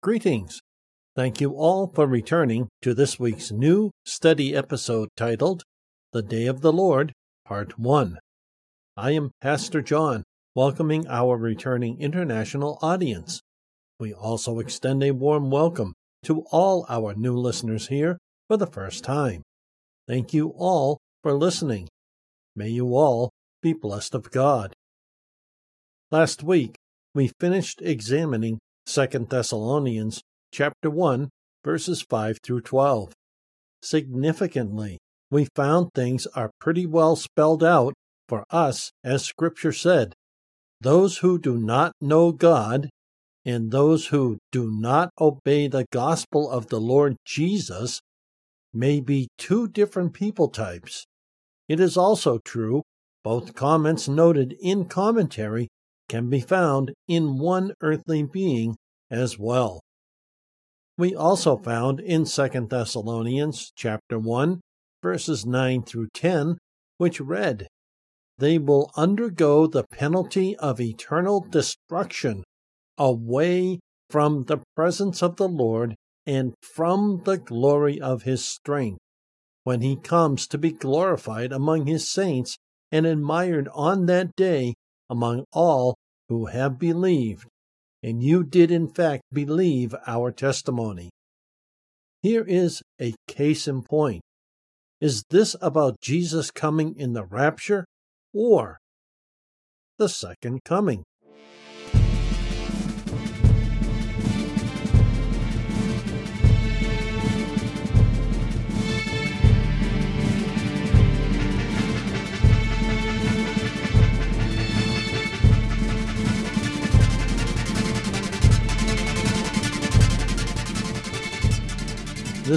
Greetings. Thank you all for returning to this week's new study episode titled The Day of the Lord, Part 1. I am Pastor John, welcoming our returning international audience. We also extend a warm welcome to all our new listeners here for the first time. Thank you all for listening. May you all be blessed of God. Last week, we finished examining 2 Thessalonians chapter 1 verses 5 through 12. Significantly, we found things are pretty well spelled out for us as scripture said. Those who do not know God and those who do not obey the gospel of the Lord Jesus may be two different people types. It is also true, both comments noted in commentary can be found in one earthly being as well. We also found in 2 Thessalonians chapter 1 verses 9 through 10 which read they will undergo the penalty of eternal destruction away from the presence of the Lord and from the glory of his strength when he comes to be glorified among his saints and admired on that day among all who have believed. And you did, in fact, believe our testimony. Here is a case in point. Is this about Jesus coming in the rapture or the second coming?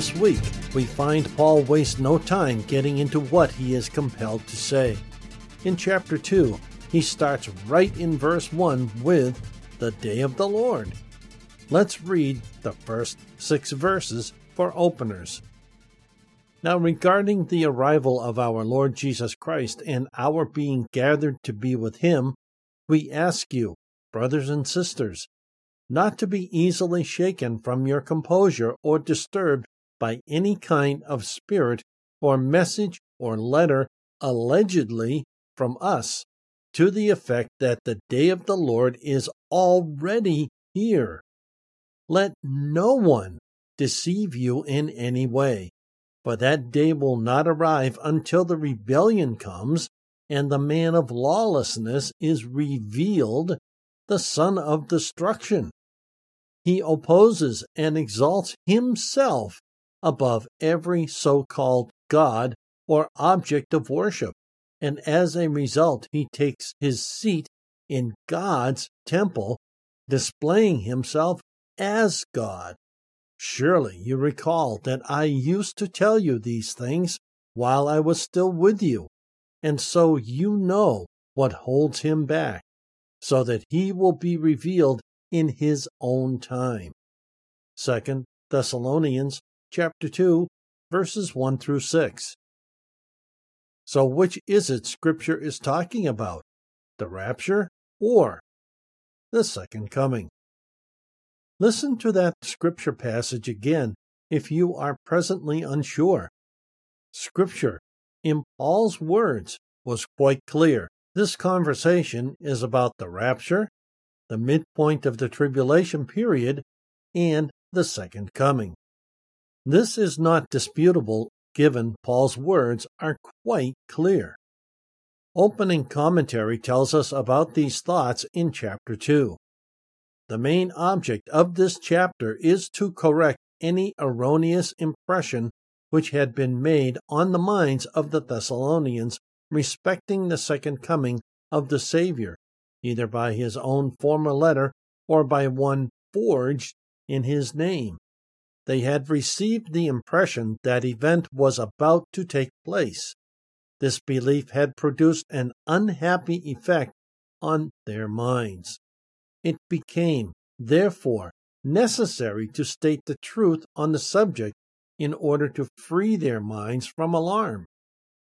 This week, we find Paul wastes no time getting into what he is compelled to say. In chapter 2, he starts right in verse 1 with the day of the Lord. Let's read the first six verses for openers. Now, regarding the arrival of our Lord Jesus Christ and our being gathered to be with him, we ask you, brothers and sisters, not to be easily shaken from your composure or disturbed by any kind of spirit or message or letter allegedly from us to the effect that the day of the Lord is already here. Let no one deceive you in any way, for that day will not arrive until the rebellion comes and the man of lawlessness is revealed, the son of destruction. He opposes and exalts himself above every so called God or object of worship, and as a result, he takes his seat in God's temple, displaying himself as God. Surely you recall that I used to tell you these things while I was still with you, and so you know what holds him back, so that he will be revealed in his own time. 2 Thessalonians chapter 2, verses 1 through 6. So, which is it Scripture is talking about? The rapture or the second coming? Listen to that Scripture passage again if you are presently unsure. Scripture, in Paul's words, was quite clear. This conversation is about the rapture, the midpoint of the tribulation period, and the second coming. This is not disputable given Paul's words are quite clear. Opening commentary tells us about these thoughts in chapter 2. The main object of this chapter is to correct any erroneous impression which had been made on the minds of the Thessalonians respecting the second coming of the Savior, either by his own former letter or by one forged in his name. They had received the impression that event was about to take place. This belief had produced an unhappy effect on their minds. It became, therefore, necessary to state the truth on the subject in order to free their minds from alarm.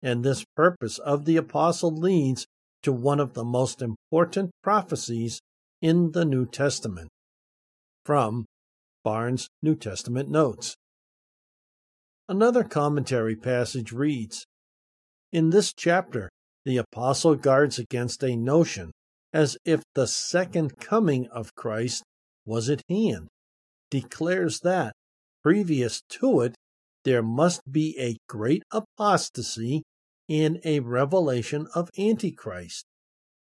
And this purpose of the apostle leads to one of the most important prophecies in the New Testament. From Barnes' New Testament Notes. Another commentary passage reads In this chapter, the apostle guards against a notion as if the second coming of Christ was at hand, declares that, previous to it, there must be a great apostasy and a revelation of Antichrist,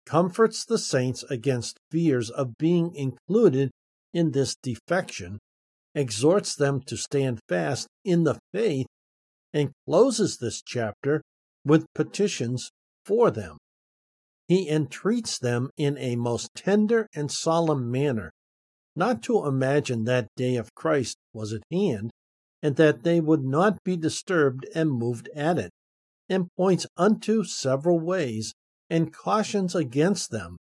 comforts the saints against fears of being included in this defection, exhorts them to stand fast in the faith, and closes this chapter with petitions for them. He entreats them in a most tender and solemn manner not to imagine that day of Christ was at hand, and that they would not be disturbed and moved at it, and points unto several ways, and cautions against them.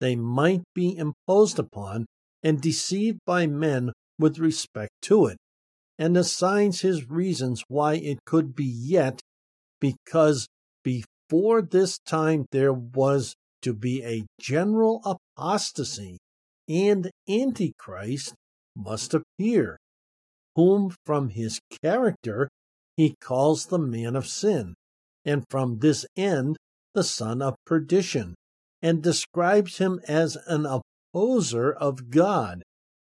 They might be imposed upon and deceived by men with respect to it, and assigns his reasons why it could be yet, because before this time there was to be a general apostasy and Antichrist must appear, whom from his character he calls the man of sin, and from this end the son of perdition, and describes him as an opposer of God,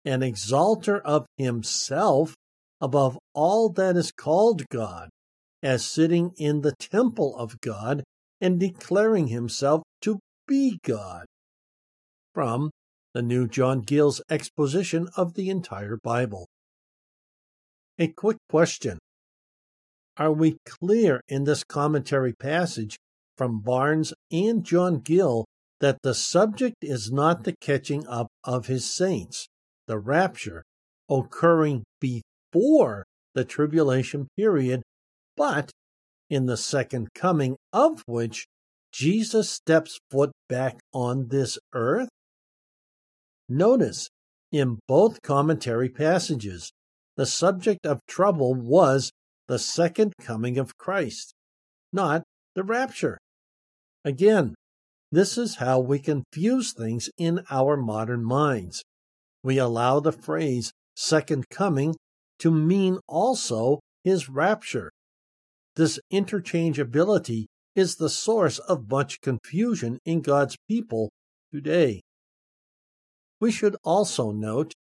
an exalter of himself above all that is called God, as sitting in the temple of God and declaring himself to be God. From the new John Gill's exposition of the entire Bible. A quick question Are we clear in this commentary passage from Barnes and John Gill that the subject is not the catching up of his saints, the rapture, occurring before the tribulation period, but in the second coming of which Jesus steps foot back on this earth? Notice, in both commentary passages, the subject of trouble was the second coming of Christ, not the rapture. Again, this is how we confuse things in our modern minds. We allow the phrase second coming to mean also his rapture. This interchangeability is the source of much confusion in God's people today. We should also note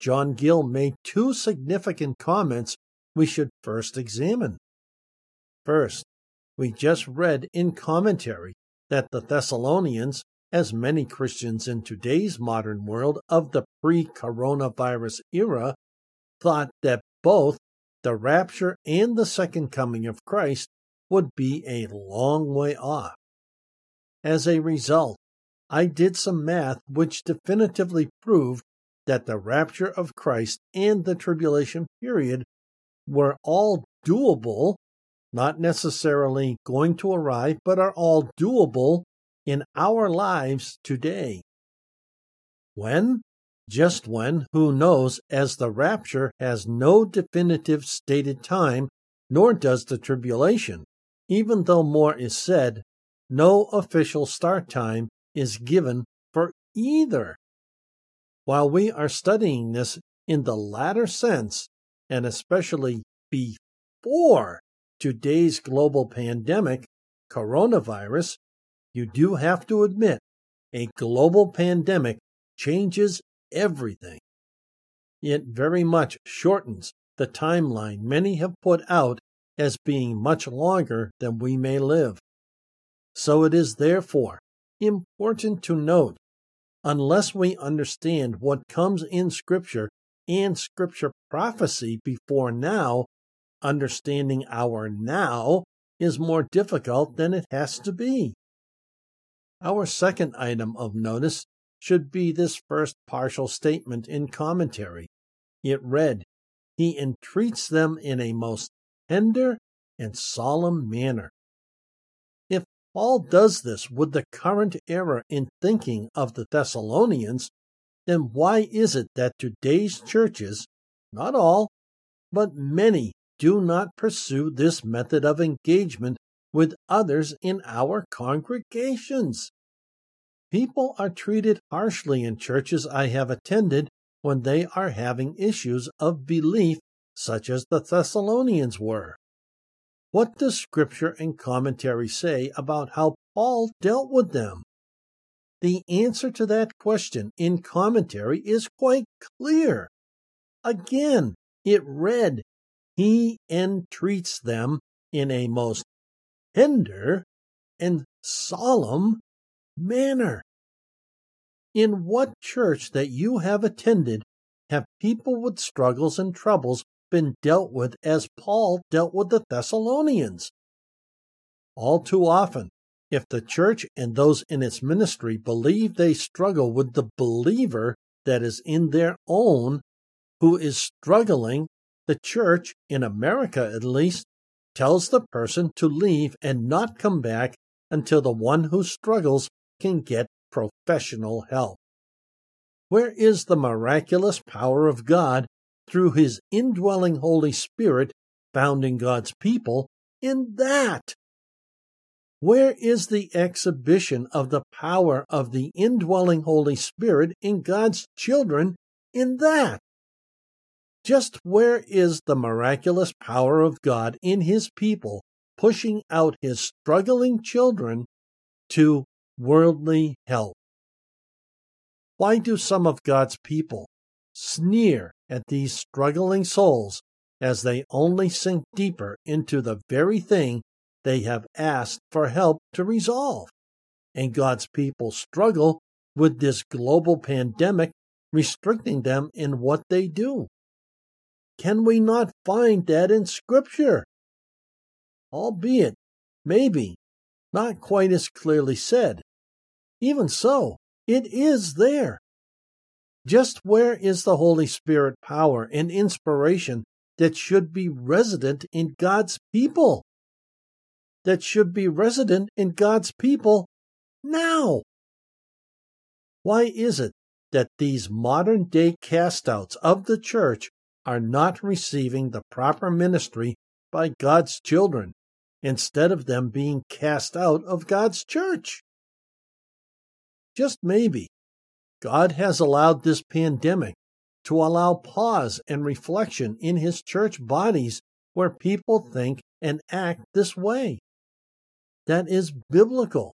John Gill made two significant comments we should first examine. First, we just read in commentary that the Thessalonians, as many Christians in today's modern world of the pre coronavirus era, thought that both the rapture and the second coming of Christ would be a long way off. As a result, I did some math which definitively proved that the rapture of Christ and the tribulation period were all doable, not necessarily going to arrive, but are all doable in our lives today. When? Just when, who knows, as the rapture has no definitive stated time, nor does the tribulation, even though more is said, no official start time is given for either. While we are studying this in the latter sense, and especially before today's global pandemic, coronavirus, you do have to admit a global pandemic changes everything. It very much shortens the timeline many have put out as being much longer than we may live. So it is therefore important to note unless we understand what comes in Scripture and Scripture prophecy before now, understanding our now is more difficult than it has to be. Our second item of notice should be this first partial statement in commentary. It read, He entreats them in a most tender and solemn manner. If Paul does this with the current error in thinking of the Thessalonians, then why is it that today's churches, not all, but many, do not pursue this method of engagement with others in our congregations? People are treated harshly in churches I have attended when they are having issues of belief, such as the Thessalonians were. What does Scripture and commentary say about how Paul dealt with them? The answer to that question in commentary is quite clear. Again, it read, He entreats them in a most tender and solemn manner. In what church that you have attended have people with struggles and troubles been dealt with as Paul dealt with the Thessalonians? All too often, if the church and those in its ministry believe they struggle with the believer that is in their own, who is struggling, the church, in America at least, tells the person to leave and not come back until the one who struggles can get professional help. Where is the miraculous power of God through his indwelling Holy Spirit found in God's people in that? Where is the exhibition of the power of the indwelling Holy Spirit in God's children in that? Just where is the miraculous power of God in his people pushing out his struggling children to worldly help. Why do some of God's people sneer at these struggling souls as they only sink deeper into the very thing they have asked for help to resolve? And God's people struggle with this global pandemic restricting them in what they do. Can we not find that in Scripture? Albeit, maybe, not quite as clearly said, even so, it is there. Just where is the Holy Spirit power and inspiration that should be resident in God's people? That should be resident in God's people now. Why is it that these modern day castouts of the church are not receiving the proper ministry by God's children instead of them being cast out of God's church? just maybe, God has allowed this pandemic to allow pause and reflection in His church bodies where people think and act this way. That is biblical.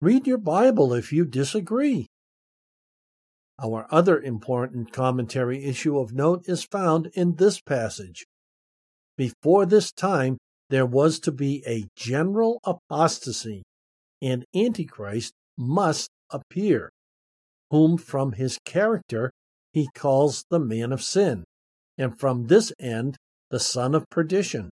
Read your Bible if you disagree. Our other important commentary issue of note is found in this passage. Before this time, there was to be a general apostasy, and Antichrist must appear, whom from his character he calls the man of sin, and from this end the son of perdition,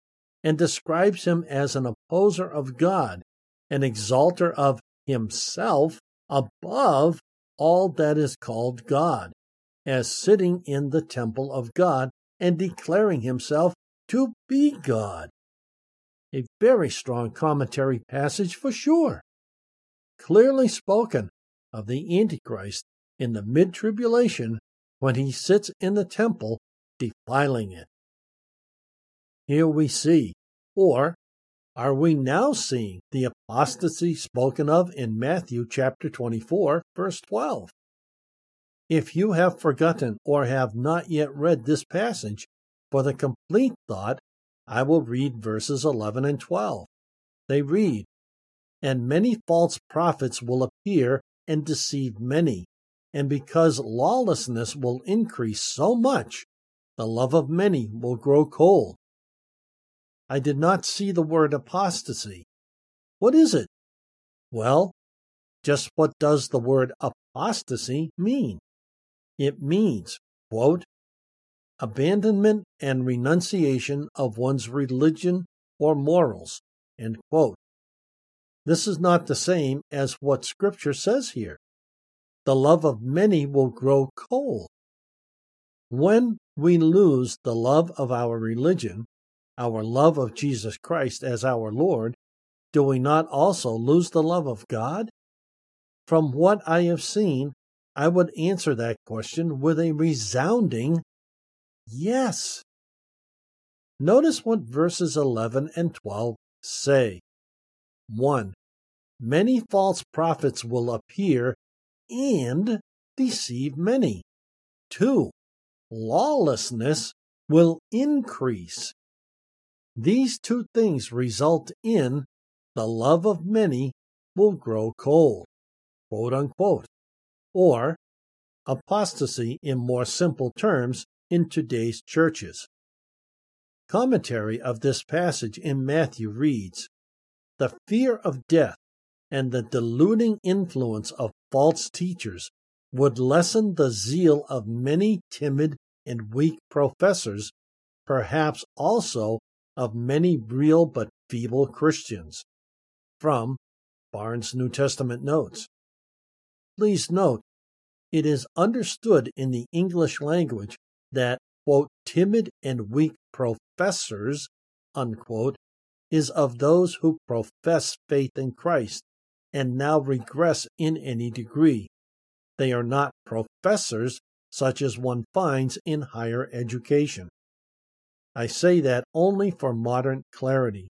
and describes him as an opposer of God, an exalter of himself above all that is called God, as sitting in the temple of God and declaring himself to be God. A very strong commentary passage for sure. Clearly spoken of the Antichrist in the mid tribulation when he sits in the temple defiling it. Here we see, or are we now seeing the apostasy spoken of in Matthew chapter 24, verse 12? If you have forgotten or have not yet read this passage, for the complete thought, I will read verses 11 and 12. They read, And many false prophets will appear and deceive many. And because lawlessness will increase so much, the love of many will grow cold. I did not see the word apostasy. What is it? Well, just what does the word apostasy mean? It means, quote, abandonment and renunciation of one's religion or morals, end quote. This is not the same as what Scripture says here. The love of many will grow cold. When we lose the love of our religion, our love of Jesus Christ as our Lord, do we not also lose the love of God? From what I have seen, I would answer that question with a resounding yes. Notice what verses 11 and 12 say. 1. Many false prophets will appear and deceive many. 2. Lawlessness will increase. These two things result in the love of many will grow cold, quote unquote, or apostasy in more simple terms in today's churches. Commentary of this passage in Matthew reads The fear of death and the deluding influence of false teachers would lessen the zeal of many timid and weak professors, perhaps also of many real but feeble Christians. From Barnes' New Testament Notes. Please note, it is understood in the English language that, quote, timid and weak professors, unquote, is of those who profess faith in Christ and now regress in any degree. They are not professors such as one finds in higher education. I say that only for modern clarity.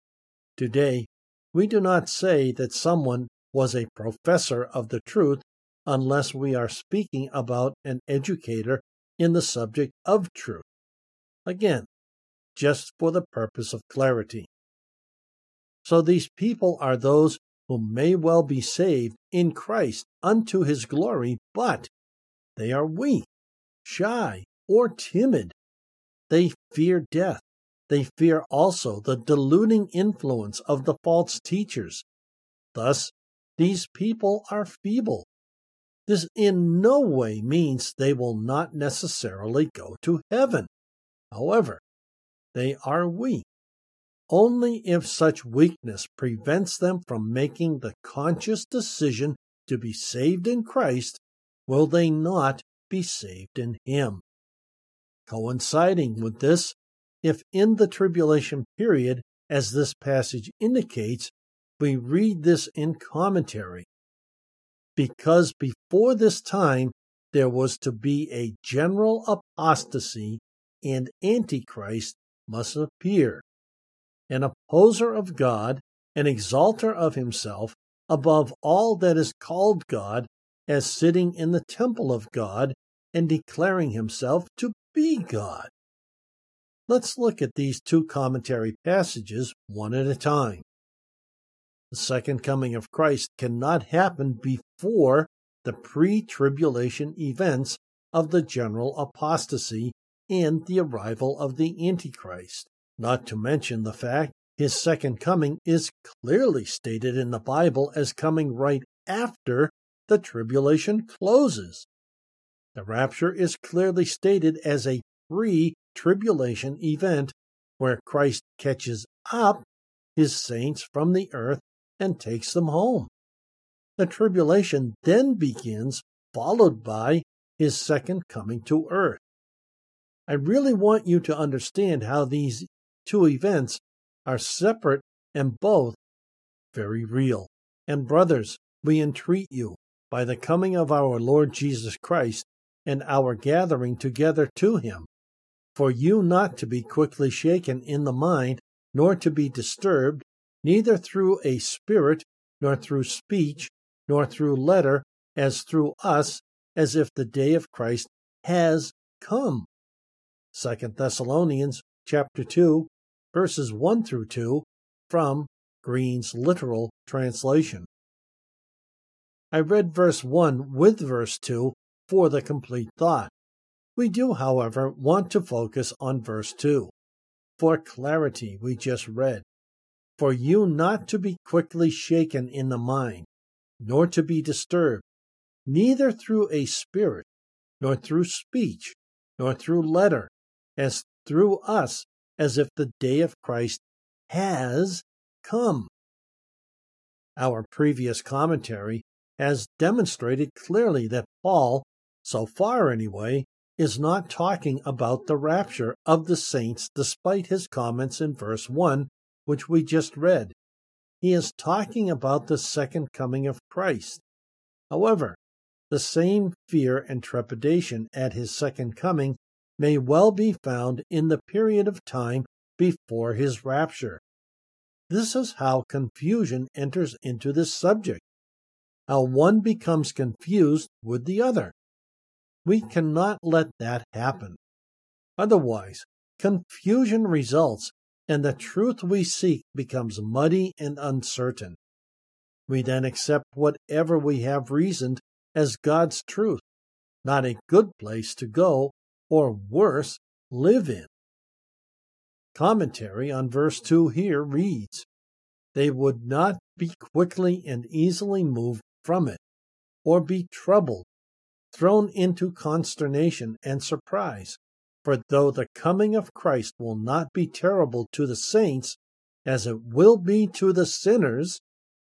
Today, we do not say that someone was a professor of the truth unless we are speaking about an educator in the subject of truth. Again, just for the purpose of clarity. So these people are those who may well be saved in Christ unto his glory, but they are weak, shy, or timid. They fear death. They fear also the deluding influence of the false teachers. Thus, these people are feeble. This in no way means they will not necessarily go to heaven. However, they are weak. Only if such weakness prevents them from making the conscious decision to be saved in Christ will they not be saved in Him. Coinciding with this, if in the tribulation period, as this passage indicates, we read this in commentary, because before this time there was to be a general apostasy and Antichrist must appear. An opposer of God, an exalter of himself above all that is called God, as sitting in the temple of God and declaring himself to be God. Let's look at these two commentary passages one at a time. The second coming of Christ cannot happen before the pre tribulation events of the general apostasy and the arrival of the Antichrist not to mention the fact his second coming is clearly stated in the Bible as coming right after the tribulation closes. The rapture is clearly stated as a pre tribulation event where Christ catches up his saints from the earth and takes them home. The tribulation then begins, followed by his second coming to earth. I really want you to understand how these two events are separate and both very real. And brothers, we entreat you, by the coming of our Lord Jesus Christ and our gathering together to him, for you not to be quickly shaken in the mind, nor to be disturbed, neither through a spirit, nor through speech, nor through letter, as through us, as if the day of Christ has come. Second Thessalonians chapter 2 verses 1 through 2 from Green's literal translation. I read verse 1 with verse 2 for the complete thought. We do, however, want to focus on verse 2. For clarity, we just read, For you not to be quickly shaken in the mind, nor to be disturbed, neither through a spirit, nor through speech, nor through letter, as through us as if the day of Christ has come. Our previous commentary has demonstrated clearly that Paul, so far anyway, is not talking about the rapture of the saints despite his comments in verse 1, which we just read. He is talking about the second coming of Christ. However, the same fear and trepidation at his second coming may well be found in the period of time before his rapture. This is how confusion enters into this subject, how one becomes confused with the other. We cannot let that happen. Otherwise, confusion results and the truth we seek becomes muddy and uncertain. We then accept whatever we have reasoned as God's truth, not a good place to go, or worse, live in. Commentary on verse 2 here reads They would not be quickly and easily moved from it, or be troubled, thrown into consternation and surprise. For though the coming of Christ will not be terrible to the saints, as it will be to the sinners,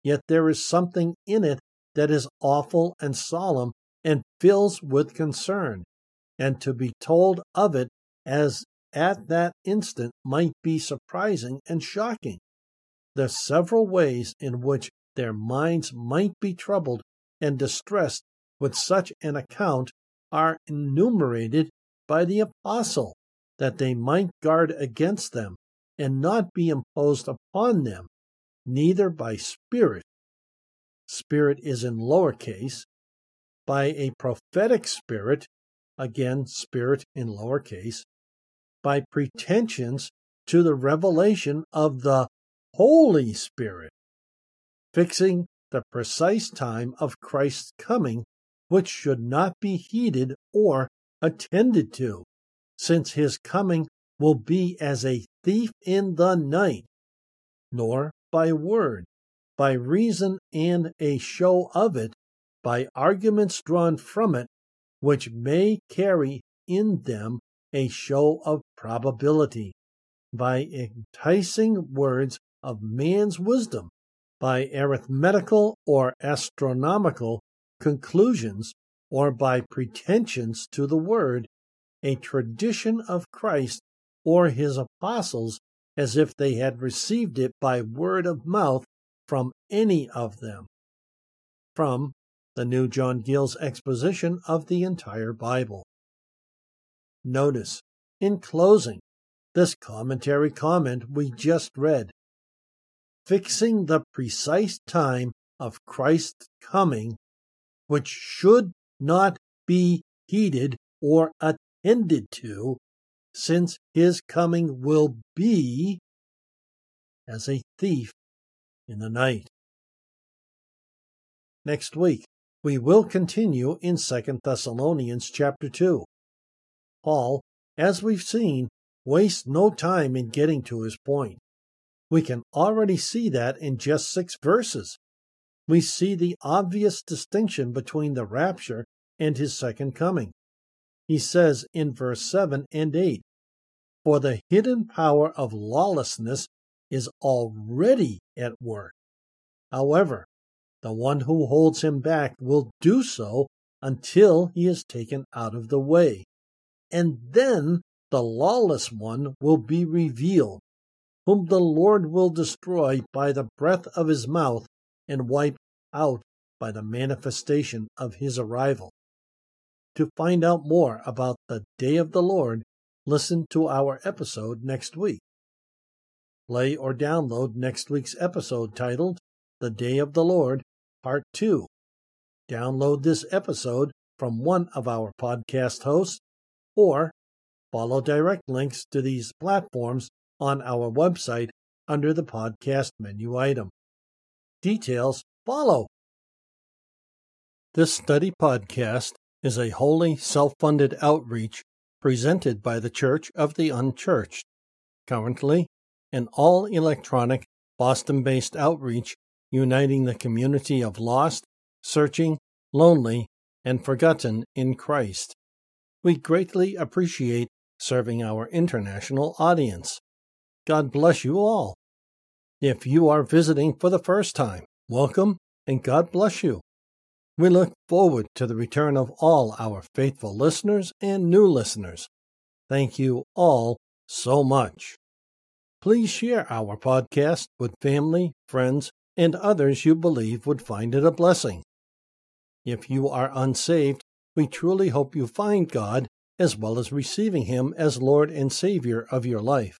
yet there is something in it that is awful and solemn and fills with concern, and to be told of it as at that instant might be surprising and shocking. The several ways in which their minds might be troubled and distressed with such an account are enumerated by the apostle, that they might guard against them and not be imposed upon them, neither by spirit, spirit is in lower case, by a prophetic spirit, again, spirit in lower case, by pretensions to the revelation of the Holy Spirit, fixing the precise time of Christ's coming, which should not be heeded or attended to, since his coming will be as a thief in the night, nor by word, by reason and a show of it, by arguments drawn from it, which may carry in them a show of probability, by enticing words of man's wisdom, by arithmetical or astronomical conclusions, or by pretensions to the word, a tradition of Christ or his apostles, as if they had received it by word of mouth from any of them. From the New John Gill's exposition of the entire Bible. Notice, in closing, this commentary comment we just read, fixing the precise time of Christ's coming, which should not be heeded or attended to, since his coming will be as a thief in the night. Next week, we will continue in 2 Thessalonians chapter 2. Paul, as we've seen, wastes no time in getting to his point. We can already see that in just six verses we see the obvious distinction between the rapture and his second coming. He says in verse 7 and 8, For the hidden power of lawlessness is already at work. However, the one who holds him back will do so until he is taken out of the way. And then the lawless one will be revealed, whom the Lord will destroy by the breath of his mouth and wiped out by the manifestation of his arrival. To find out more about the day of the Lord, listen to our episode next week. Play or download next week's episode titled The Day of the Lord, Part 2. Download this episode from one of our podcast hosts or follow direct links to these platforms on our website under the podcast menu item. Details follow. This study podcast is a wholly self funded outreach presented by the Church of the Unchurched, currently an all electronic Boston based outreach uniting the community of lost, searching, lonely, and forgotten in Christ. We greatly appreciate serving our international audience. God bless you all. If you are visiting for the first time, welcome and God bless you. We look forward to the return of all our faithful listeners and new listeners. Thank you all so much. Please share our podcast with family, friends, and others you believe would find it a blessing. If you are unsaved, we truly hope you find God as well as receiving Him as Lord and Savior of your life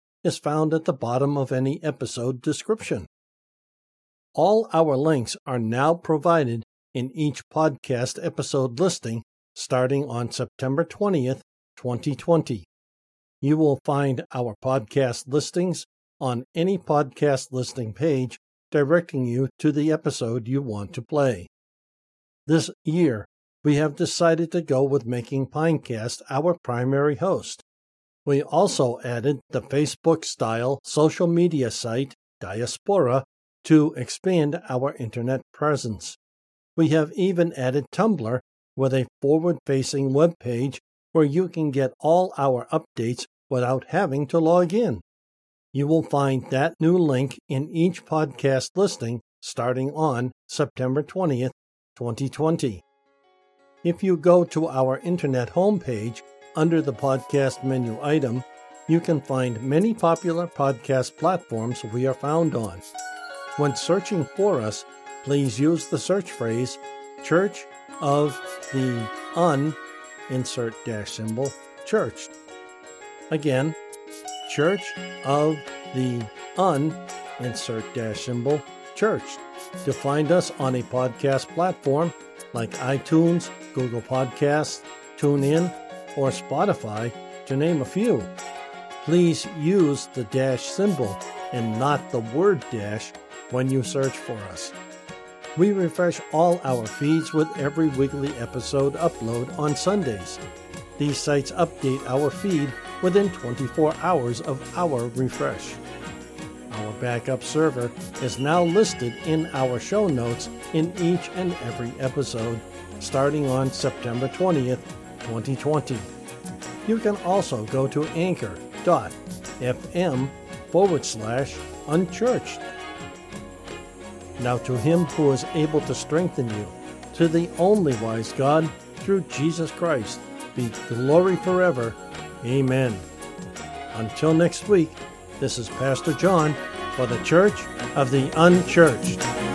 is found at the bottom of any episode description. All our links are now provided in each podcast episode listing starting on September 20th, 2020. You will find our podcast listings on any podcast listing page directing you to the episode you want to play. This year, we have decided to go with making Pinecast our primary host. We also added the Facebook style social media site Diaspora to expand our internet presence. We have even added Tumblr with a forward facing web page where you can get all our updates without having to log in. You will find that new link in each podcast listing starting on September 20th, 2020. If you go to our internet homepage under the podcast menu item, you can find many popular podcast platforms we are found on. When searching for us, please use the search phrase Church of the Un, insert dash symbol, churched. Again, Church of the Un, insert dash symbol, churched. To find us on a podcast platform like iTunes, Google Podcasts, TuneIn, or Spotify, to name a few. Please use the dash symbol and not the word dash when you search for us. We refresh all our feeds with every weekly episode upload on Sundays. These sites update our feed within 24 hours of our refresh. Our backup server is now listed in our show notes in each and every episode, starting on September 20th, 2020. You can also go to anchor.fm forward slash unchurched now to him who is able to strengthen you, to the only wise God, through Jesus Christ, be glory forever. Amen. Until next week, this is Pastor John for the Church of the Unchurched.